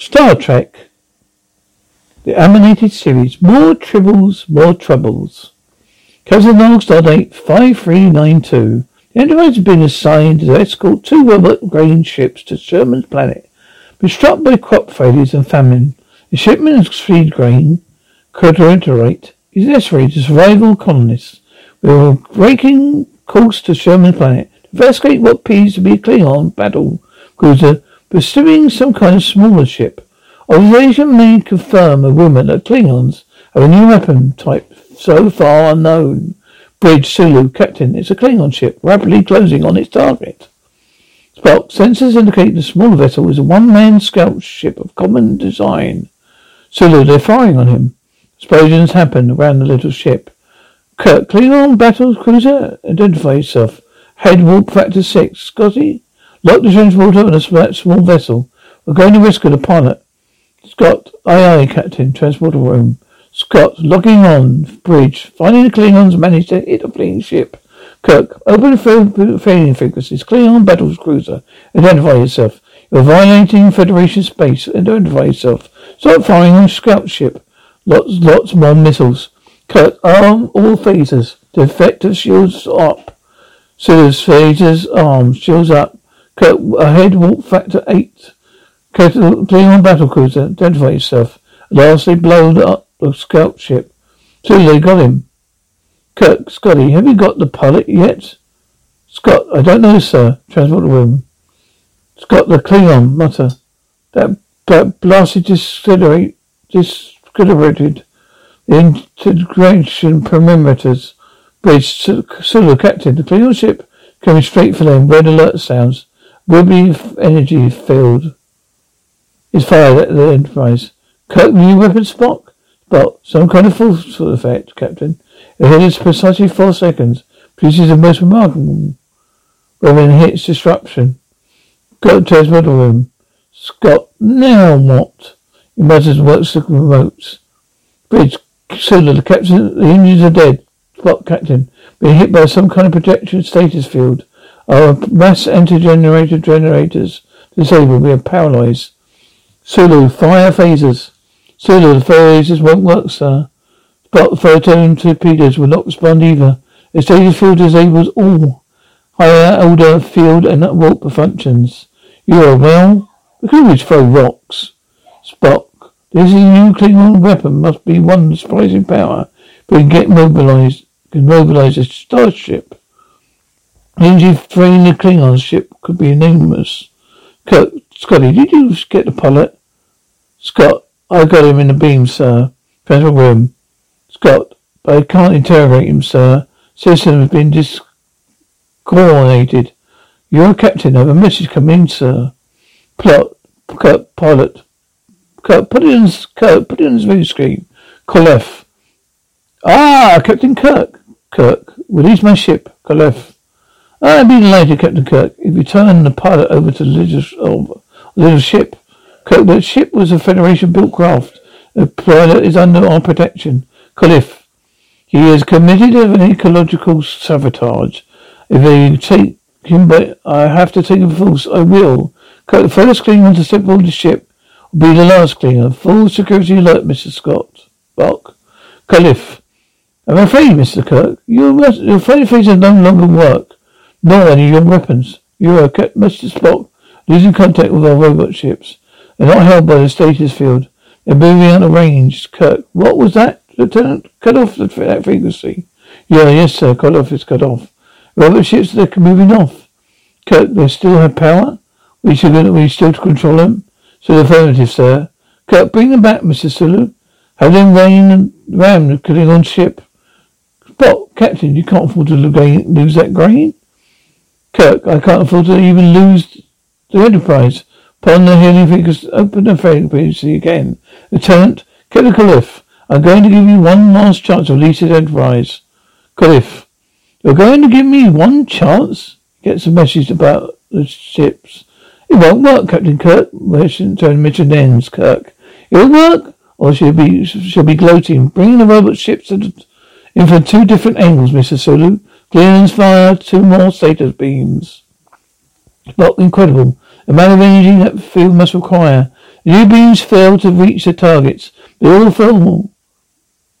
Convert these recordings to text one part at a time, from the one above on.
Star Trek, the animated series. More tribbles, more troubles. Captain Log Stardate 5392. The Enterprise has been assigned to escort two Robert grain ships to Sherman's planet. but struck by crop failures and famine. The shipment of seed grain, carotenoid, is necessary to survival colonists. We are breaking course to Sherman's planet to investigate what appears to be a Klingon battle cruiser pursuing some kind of smaller ship. Observation may confirm a woman that Klingons have a new weapon type so far unknown. Bridge Sulu, Captain, it's a Klingon ship rapidly closing on its target. Spock, sensors indicate the smaller vessel is a one-man scout ship of common design. Sulu, they're firing on him. Explosions happen around the little ship. Kirk, Klingon battle cruiser, identify yourself. Head warp factor six. Scotty, Lock the transporter on a small vessel. We're going to rescue the pilot. Scott, aye aye, Captain. Transporter room. Scott, logging on bridge. Finding the Klingons managed to hit a fleeing ship. Kirk, open the hailing frequencies. Klingon battle cruiser. Identify yourself. You're violating Federation space. Identify yourself. Stop firing on scout ship. Lots, lots more missiles. Kirk, arm all phasers. Deflector shields up. Scissors, phasers, arms, shields up. Ahead, warp factor 8. Kirk, Klingon battlecruiser, identify yourself. Lastly, blow up the scout ship. So they got him. Kirk, Scotty, have you got the pilot yet? Scott, I don't know, sir. Transport room. Scott, the Klingon, mutter. That, that blasted disintegrate, disintegrated the integration perimeters. Bridge, Sulu, Captain, the Klingon ship coming straight for them. Red alert sounds. Wibbly energy field is fired at the Enterprise. Kirk, new weapon, Spock? Spock, some kind of force effect, Captain. It hits precisely four seconds. Produces the most remarkable when it hits disruption. To his middle room. Scott, now what? He mutters works the remotes. Bridge, Sulu, the captain, the engines are dead. Spock, Captain, being hit by some kind of projection status field. Our mass anti-generator generators disabled. We are paralyzed. Sulu, fire phasers. Sulu, the phasers won't work, sir. Spot photon torpedoes will not respond either. The status field disables all higher order field and warp functions. You are well? We can always throw rocks. Spock, this new Klingon weapon must be one surprising power. But can get mobilized, can mobilize a starship. Energy freeing the Klingon ship could be enormous. Scotty, did you get the pilot? Scott, I got him in the beam, sir. Federal room. Scott, but I can't interrogate him, sir. System has been discoordinated. You're a captain. I have a message coming in, sir. Plot, Kirk, pilot. Kirk, put it in, Kirk, put it on the smooth screen. Koloth. Ah, Captain Kirk. Kirk, release my ship. Koloth. I'd be delighted, Captain Kirk, if you turn the pilot over to the little, little ship. Kirk, the ship was a Federation-built craft. The pilot is under our protection. Cliff, he has committed an ecological sabotage. If they take him, but I have to take him force. I will. Kirk, the first cleaner to step on the ship will be the last cleaner. Full security alert, Mr. Scott. Buck. Cliff, I'm afraid, Mr. Kirk, your, your fighting phases no longer work, nor any of your weapons. You are Mr. Spock, losing contact with our robot ships. They're not held by the status field. They're moving out of range. Kirk, what was that, Lieutenant? Cut off the, that frequency. Yeah, yes, sir. Cut off is cut off. Robot ships, they're moving off. Kirk, they still have power? We should, we still control them? So the affirmative, sir. Kirk, bring them back, Mr. Sulu. Have them rain and ram the Klingon ship. Spock, Captain, you can't afford to lose that grain. Kirk, I can't afford to even lose the Enterprise. Upon the healing fingers, open the frequency again. Lieutenant, get the Cliff. I'm going to give you one last chance release this Enterprise. Cliff, you're going to give me one chance? Get some message about the ships. It won't work, Captain Kirk. Mission mission ends, Kirk. It'll work, or she'll be she'll be gloating. Bring the robot ships in from two different angles, Mr. Sulu. Clearance fire two more status beams. Not incredible. The amount of energy that field must require. The new beams fail to reach their targets. They all fell.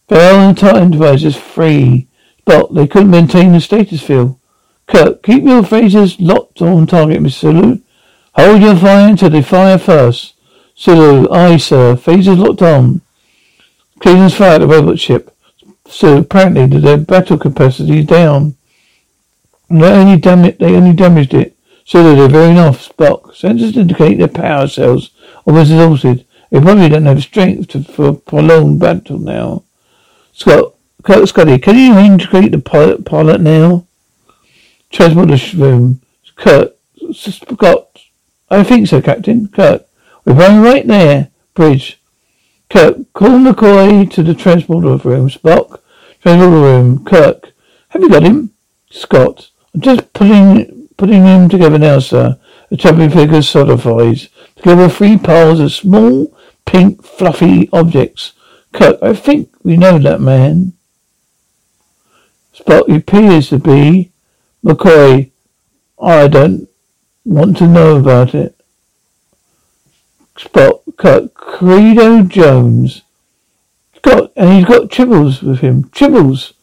Fell and Enterprise is free. But they couldn't maintain the status field. Kirk, keep your phasers locked on target, Mr. Sulu. Hold your fire until they fire first. Sulu, aye, sir. Phasers locked on. Clearance fire at the robot ship. So apparently the battle capacity is down. They only damaged, they only damaged it. So that they're very off Spock. Sensors indicate their power cells are exhausted. They probably don't have strength to, for a prolonged battle now. Scott, Scotty, can you integrate the pilot, pilot now? Transporter room. Kirk, Scott, I think so, Captain. Kirk, we're going right there. Bridge. Kirk, call McCoy to the transporter room. Spock, transporter room. Kirk, have you got him? Scott, I'm just putting putting him together now, sir. The chubby figure solidifies. Together three piles of small, pink, fluffy objects. Kirk, I think we know that man. Spock appears to be McCoy. I don't want to know about it. Spot Kirk, Cyrano Jones. Got and he's got tribbles with him. Tribbles.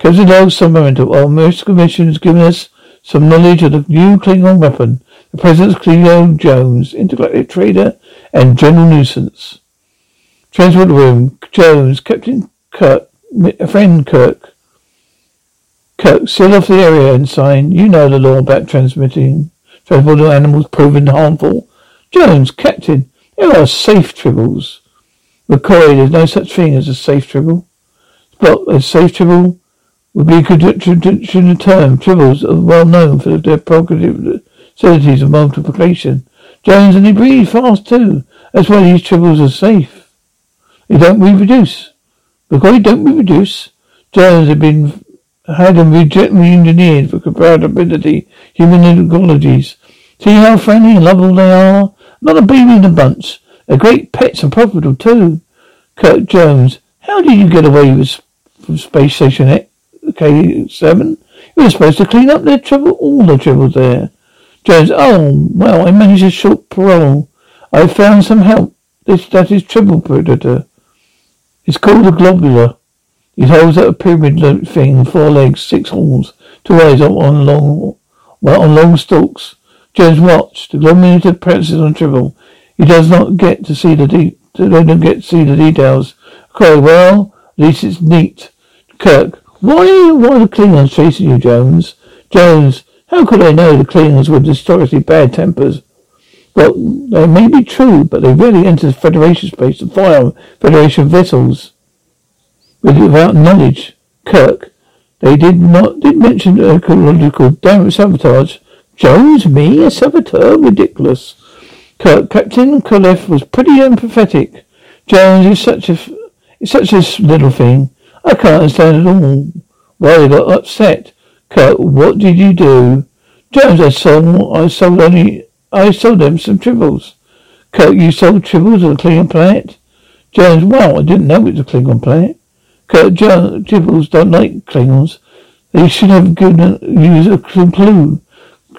Captain Log Submarine. Our American Commission has given us some knowledge of the new Klingon weapon. The President's Cyrano Jones, intergalactic trader and general nuisance. Transport room. Jones, Captain Kirk, a friend Kirk. Kirk, seal off the area and sign. You know the law about transmitting transporting animals proven harmful. Jones, Captain, there are safe tribbles. McCoy, there's no such thing as a safe tribble. But a safe tribble would be a traditional term. Tribbles are well known for their facilities of multiplication. Jones, and they breed fast too. That's why these tribbles are safe. They don't reproduce. McCoy don't reproduce. Jones have been had them re-engineered for compatibility human ecologies. See how friendly and lovable they are? Not a baby in a bunch. They're great pets and profitable too. Kirk Jones, how did you get away with from Space Station K7? You were supposed to clean up their trouble, all the troubles there. Jones, oh, well, I managed a short parole. I found some help. This, that is tribble predator. It's called a globular. It holds up a pyramid thing, four legs, six horns, two eyes on long, well, on long stalks. Jones watched. The globular presses on tribble. He does not get to see the de- they don't get to see the details. Okay, well, at least it's neat. Kirk, why are the Klingons chasing you, Jones? Jones, how could I know the Klingons were historically bad tempers? Well, they may be true, but they rarely enter Federation space to fire Federation vessels without knowledge. Kirk, they did not did mention ecological damage sabotage. Jones, me, a saboteur? Ridiculous. Kirk, Captain Kalev was pretty empathetic. Jones is such a such a little thing. I can't understand at all why they got upset. Kirk, what did you do? Jones, I sold I sold only I sold them some tribbles. Kirk, you sold tribbles of the Klingon planet? Jones, wow, I didn't know it was a Klingon planet. Kirk, Jones, tribbles don't like Klingons. They should have given you a clue.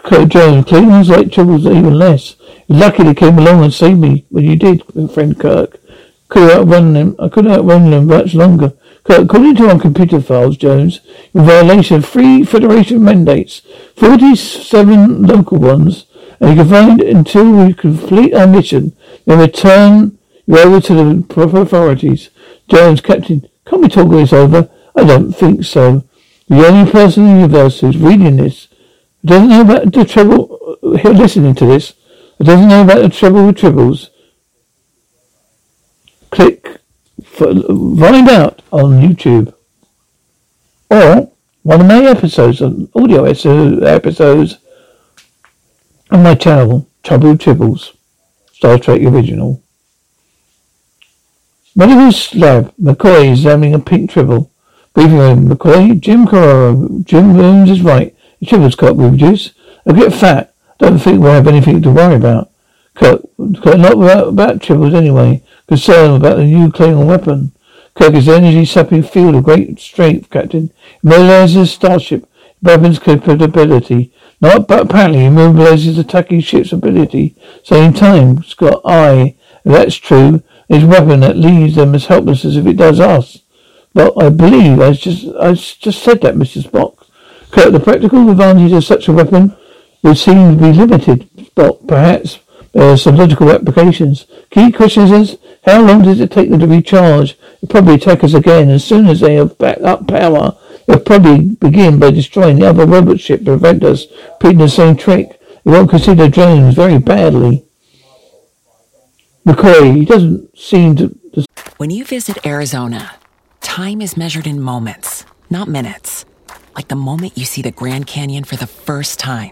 Kirk Jones, Klingons like tribbles even less. Lucky they came along and saved me when you did, friend Kirk. Could have outrun them. I could have outrun them much longer. According to our computer files, Jones, in violation of three Federation mandates, 47 local ones, and you can find until we complete our mission, then return you over to the proper authorities. Jones, Captain, can't we talk this over? I don't think so. The only person in the universe who's reading this doesn't know about the trouble, uh, listening to this, doesn't know about the trouble with tribbles. Click find out on YouTube or one of my episodes, audio episodes on my channel, Trouble Tribbles, Star Trek Original. Medical lab, McCoy examining a pink tribble. Briefing room, McCoy, Jim Carraro, Jim Williams is right. The tribble's got reproduce. A bit fat. Don't think we have anything to worry about. Kirk, Kirk not uh, about, about tribbles anyway. Concerned about the new Klingon weapon. Kirk is energy sapping field of great strength, Captain. Immobilizes starship. Weapons capability. Not, but apparently immobilizes attacking ship's ability. Same time, Scott, I, if that's true, his weapon that leaves them as helpless as if it does us. But I believe I just I just said that, Mr. Spock. Kirk, the practical advantage of such a weapon would seem to be limited. Spock, perhaps Uh, are some logical applications. Key question is, how long does it take them to recharge? They'll probably attack us again. As soon as they have back up power, they'll probably begin by destroying the other robot ship to prevent us repeating the same trick. They won't consider drones very badly. McCoy, he doesn't seem to... When you visit Arizona, time is measured in moments, not minutes. Like the moment you see the Grand Canyon for the first time.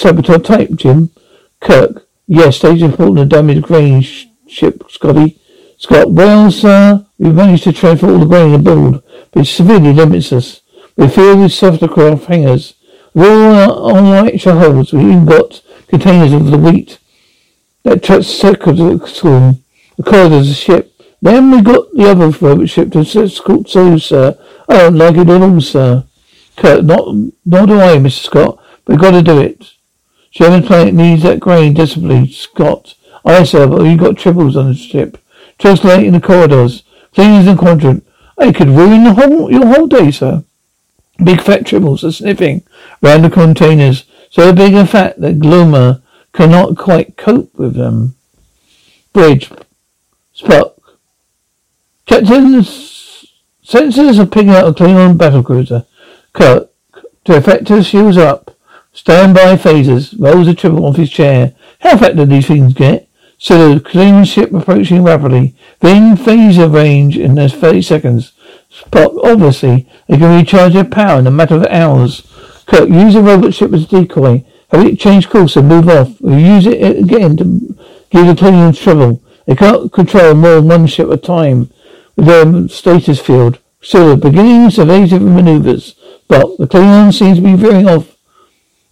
Saboteur type, Jim. Kirk. Yes, stage important the damaged grain sh- ship, Scotty. Scott. Well, sir, we've managed to transfer all the grain aboard, but it severely limits us. We're filled with softer craft hangers. With uh, all our on extra holes, we've even got containers of the wheat. That truck's circuit storm. The corridors of the ship. Then we got the other robot ship to escort so, sir. I don't like it at all, sir. Kirk, not, nor do I, Mr. Scott. We've got to do it. Sherman planet needs that grain desperately. Scott. I sir, but oh, you got tribbles on the ship. Translate in the corridors. Cleaners and quadrant. I could ruin the whole your whole day, sir. Big fat tribbles are sniffing round the containers. So big and fat that Glommer cannot quite cope with them. Bridge. Spock. Captain's sensors are picking out a Klingon battlecruiser. Kirk. To effect effectors, shields up. Stand by phasers. Rolls a tribble off his chair. How fat do these things get? So the clean ship approaching rapidly. Then phaser range in those 30 seconds. Spock, obviously, they can recharge their power in a matter of hours. Kirk, use the robot ship as a decoy. Have it change course and move off. We'll use it again to give the Klingons trouble. They can't control more than one ship at a time with their status field. So the beginnings of evasive maneuvers. But the Klingons seem to be veering off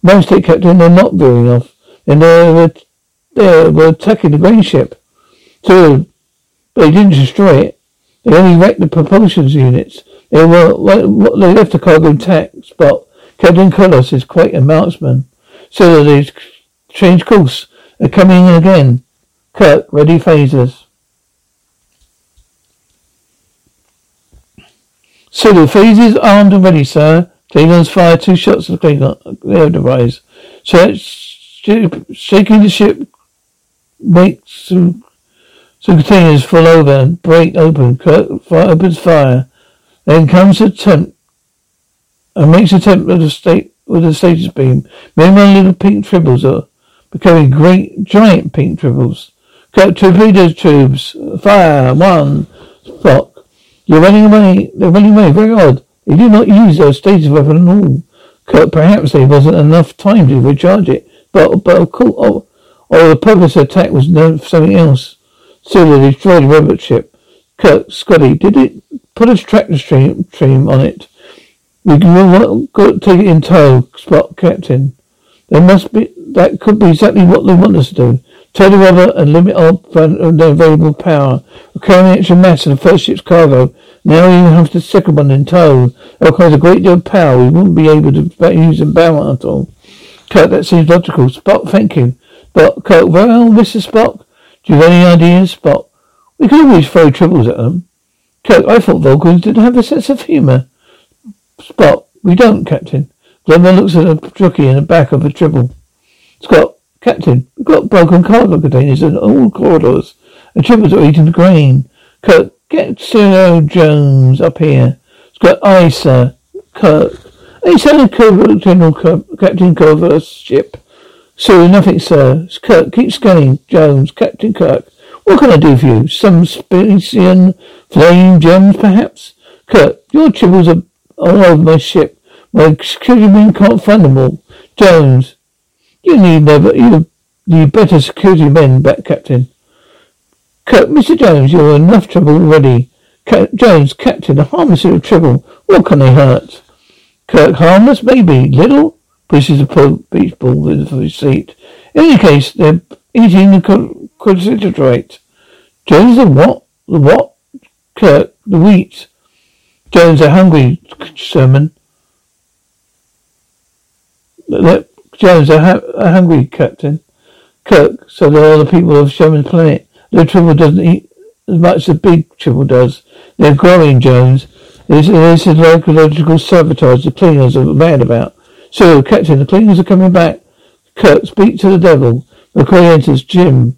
most it kept they're not veering off. And they were, they were attacking the grain ship. So, they didn't destroy it. They only wrecked the propulsion units. They were, they left the cargo intact, but Captain Koloth is quite a marksman. So they changed course. They're coming in again. Kirk, ready phasers. So the phasers armed and ready, sir. Klingons fire two shots at the Klingon air device. So shaking the ship makes some some containers fall over and break open. Kirk fire, opens fire. Then comes a attempt and makes attempt with the state with the status beam. Meanwhile, little pink tribbles are becoming great, giant pink tribbles. Cut torpedo tubes. Fire. One. Spock. You're running away. They're running away. Very odd. They did not use their status weapon at all. Kirk, perhaps there wasn't enough time to recharge it. But, but of course, oh, the purpose of the attack was no, something else. Still, they destroyed the robot ship. Kirk, Scotty, did it put a tractor stream, stream on it? We can go, take it in tow, Spot Captain. There must be, that could be exactly what they want us to do. Turn the rubber and limit our uh, the available power. We're carrying extra mass in the first ship's cargo. Now we have the second one in tow. It requires a great deal of power. We wouldn't be able to use the power at all. Kirk, that seems logical. Spock, thank you. But Kirk, well, Mr. Spock, do you have any ideas, Spock? We could always throw tribbles at them. Kirk, I thought Vulcans didn't have a sense of humour. Spock, we don't, Captain. Glover looks at a jockey in the back of a tribble. Scott, Captain, we've got broken cargo containers in all corridors, and tribbles are eating the grain. Kurt, get Cyrano Jones up here. Scott, aye, sir. Kirk, hey, sir, General Captain Culver's ship. Sir, nothing, sir. Kirk, keep scanning. Jones, Captain Kirk. What can I do for you? Some Spican flame gems, perhaps? Kirk, your tribbles are all over my ship. My security men can't find them all. Jones, you need never, you need better security men, back captain. Kirk, Mr. Jones, you're enough trouble already. Jones, captain, a harmless little trouble. What can they hurt? Kirk, harmless, maybe. Little? Pushes poor beach ball with his seat. In any case, they're eating the concentrate. Jones, the what? The what? Kirk, the wheat. Jones, they're hungry, Sherman. Jones, they're hungry, Captain. Kirk, so they're all the people of Sherman's planet. The trouble doesn't eat as much as big trouble does. They're growing, Jones. This, this is ecological sabotage the cleaners are mad about. So, Captain, the cleaners are coming back. Kirk, speak to the devil. McCoy enters. Jim.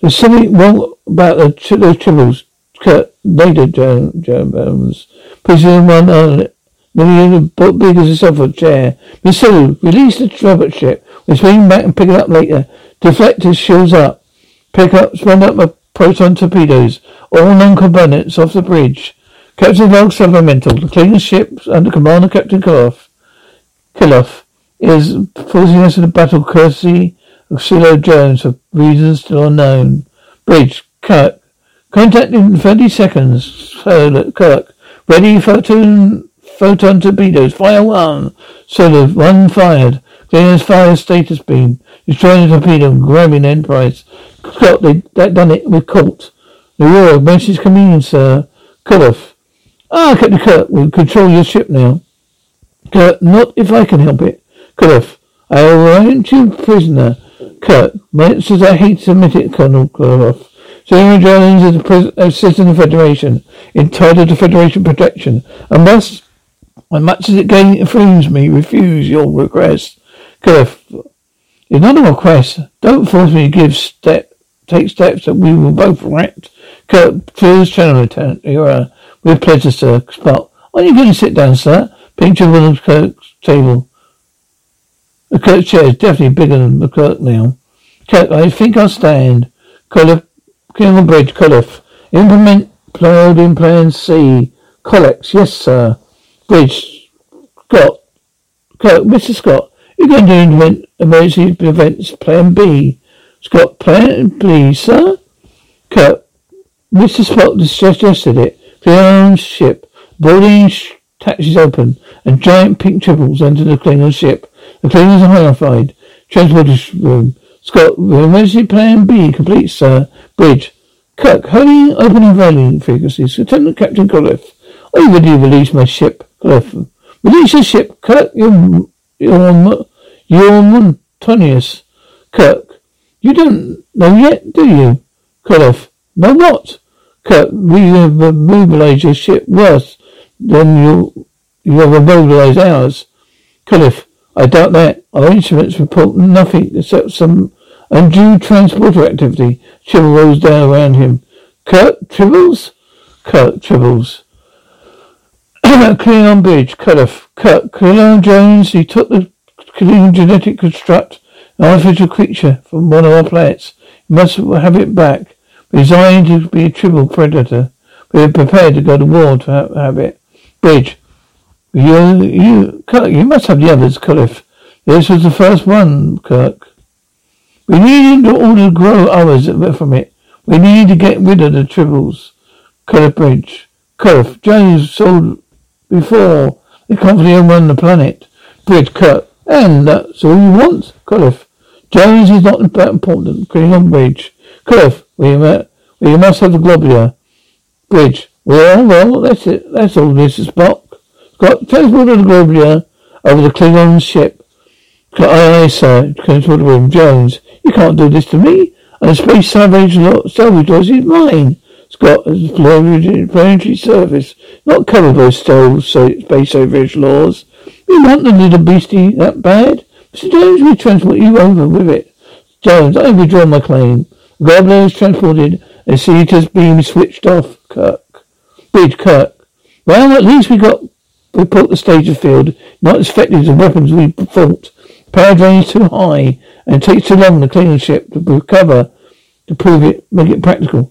There's something wrong about the, those tribbles. Kirk, later, Jones. Pushing one on big as yourself a chair. Uh, Miss release the robot ship. We'll swing back and pick it up later. Deflectors shields up. Pick up, run up my proton torpedoes. All non-combatants off the bridge. Captain Log Supplemental. The cleaner ship under command of Captain Kiloff. Kiloff is forcing us into battle courtesy of Cyrano Jones for reasons still unknown. Bridge. Kirk. Contact in 30 seconds. Kirk. Ready photon, photon torpedoes. Fire one. Solar. One fired. Cleaners fire status beam. Destroying the torpedo. Grabbing Enterprise. Scott, they, that done it. We're caught. The Uhura, message coming sir. Cut off. Ah, Captain Kirk, we'll control your ship now. Kirk, not if I can help it. Cut off. I will arrange you prisoner. Kirk, my says I hate to admit it, Colonel Kurloff. Cyrano Jones is a citizen of the Federation, entitled to Federation protection, and must, as much as it gains me, refuse your request. Cliff, it's not a request. Don't force me to give step, take steps that we will both rent. Kirk, please, Channel Lieutenant, you are, with pleasure, sir. Spot, are you going to sit down, sir? Picture Williams Kirk's table. The Kirk chair is definitely bigger than the Kirk now. Kirk, I think I'll stand. Colliff, King Bridge, Colliff. Implement planned in Plan C. Collex, yes, sir. Bridge, Scott. Kirk, Mr. Scott, you're going to invent emergency events plan B. Scott, plan B, sir? Kirk, Mr. Spock suggested it. Clear ship. Boarding sh- taxis open, and giant pink tribbles enter the Klingon ship. The Klingons are horrified. Transporter room. Scott, emergency plan B complete, sir. Bridge. Kirk, holding opening value frequencies. Lieutenant Captain Cliff. Are you ready to release my ship? Your ship. Kirk, you're, you're, you're Kirk. You don't know yet, do you? Cliff. no what? Kirk, we have mobilized your ship worse than you, you have mobilized ours. Cliff. I doubt that. Our instruments report nothing except some undue transporter activity. Chill rolls down around him. Kirk Tribbles? Kirk Tribbles. About Klingon Bridge? Cutoff. Cut. Klingon Jones, he took the Klingon genetic construct, an artificial creature from one of our planets. He must have it back. Designed to be a tribble predator. We are prepared to go to war to have, have it. Bridge. You, you, Kirk, you must have the others, Cliff. This was the first one, Kirk. We need to order to grow others from it. We need to get rid of the tribbles. Cliff Bridge. Cliff, Jones sold before the company run the planet. Bridge, Kirk. And that's all you want, Cliff. Jones is not that important. Klingon Bridge. Cliff, we, we must have the globular. Bridge. Well, well, that's it. That's all is, Spock. Got transported the globular over the Klingon ship. Aye, aye, sir. Transported room. Jones, you can't do this to me. And the space salvage salvage is mine. Scott has planetary service, not covered by stove space salvage laws. We want the little beastie that bad. Mr. Jones, we transport you over with it. Jones, I withdraw my claim. The Glommer is transported and Cetus beam switched off. Kirk. Bridge, Kirk. Well, at least we got we put the stage field, not as effective as the weapons we fought. Power drain is too high, and it takes too long to clean the ship to recover, to prove it, make it practical.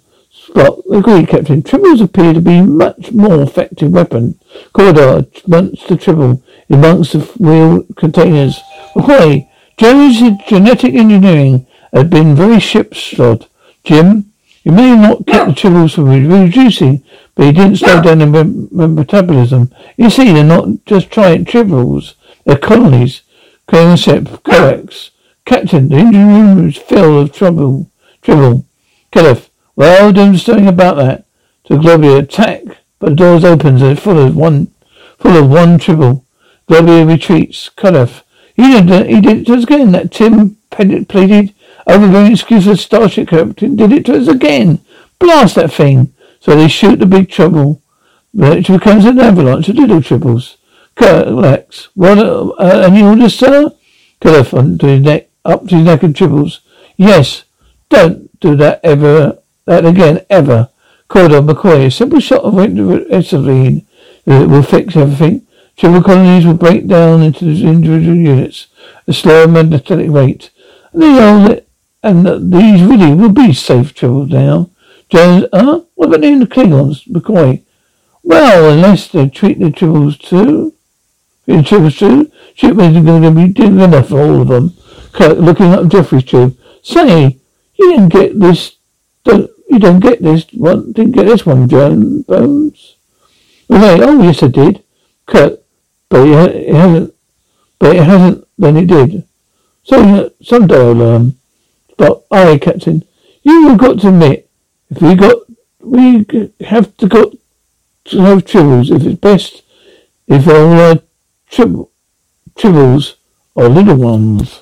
Spock, agreed, Captain. Tribbles appear to be much more effective weapon. Corridor, amongst the tribble, amongst the wheel containers. Ahoy! Jones' genetic engineering had been very shipshod. Jim, you may not kept the tribbles from reducing, but he didn't slow down their metabolism. You see, they're not just trying tribbles, they're colonies. Concept corrects. Captain, the engine room is filled of trouble. Tribble. Kenneth, well, do something about that. The Globular attack, but the doors opens and full of one, full of one tribble. Globular retreats. Cutoff. He did, he did it to us again. That Tim plated, overbearing excuse of Starship Captain did it to us again. Blast that thing. So they shoot the big trouble, which becomes an avalanche of little tribbles. Lex, what, uh, any orders, sir? Neck, up to his neck and tribbles. Yes, don't do that ever, that again, ever. Corridor McCoy, a simple shot of ethylene will fix everything. Tribble colonies will break down into individual units at a slower magnetic rate. And that, and these really will be safe travel now. Jones, huh? What about the Klingons? McCoy. Well, unless they treat the tribbles too. The tribbles too? Shipmates are going to be doing enough for all of them. Kirk looking up Jefferies tube. Say, you didn't get this. Don't, you don't get this one. Didn't get this one, John Bones. Oh, yes, I did. Kirk, but it, hasn't. But it hasn't. Then it did. So someday I'll learn. But I, Captain, you have got to admit if we got, we have to got to have tribbles. If it's best, if all our trib- tribbles are little ones.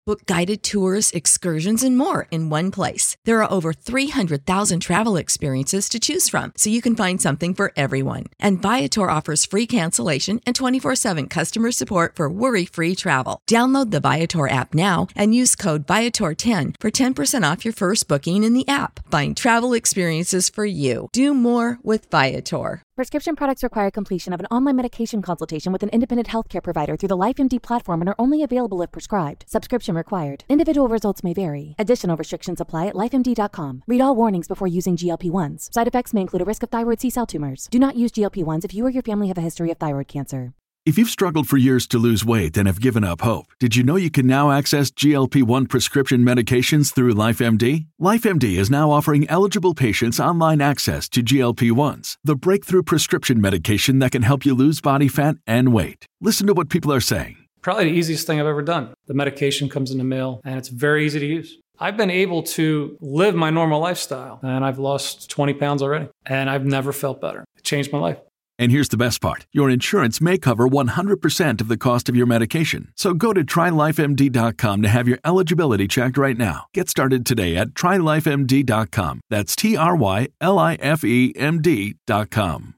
Book guided tours, excursions, and more in one place. There are over 300,000 travel experiences to choose from, so you can find something for everyone. And Viator offers free cancellation and 24 7 customer support for worry free travel. Download the Viator app now and use code Viator10 for 10% off your first booking in the app. Find travel experiences for you. Do more with Viator. Prescription products require completion of an online medication consultation with an independent healthcare provider through the LifeMD platform and are only available if prescribed. Subscription required. Individual results may vary. Additional restrictions apply at lifemd.com. Read all warnings before using GLP 1s. Side effects may include a risk of thyroid C cell tumors. Do not use GLP 1s if you or your family have a history of thyroid cancer. If you've struggled for years to lose weight and have given up hope, did you know you can now access GLP 1 prescription medications through LifeMD? LifeMD is now offering eligible patients online access to GLP 1s, the breakthrough prescription medication that can help you lose body fat and weight. Listen to what people are saying. Probably the easiest thing I've ever done. The medication comes in the mail and it's very easy to use. I've been able to live my normal lifestyle and I've lost 20 pounds already and I've never felt better. It changed my life. And here's the best part your insurance may cover 100% of the cost of your medication. So go to trylifemd.com to have your eligibility checked right now. Get started today at trylifemd.com. That's T R Y L I F E M D.com.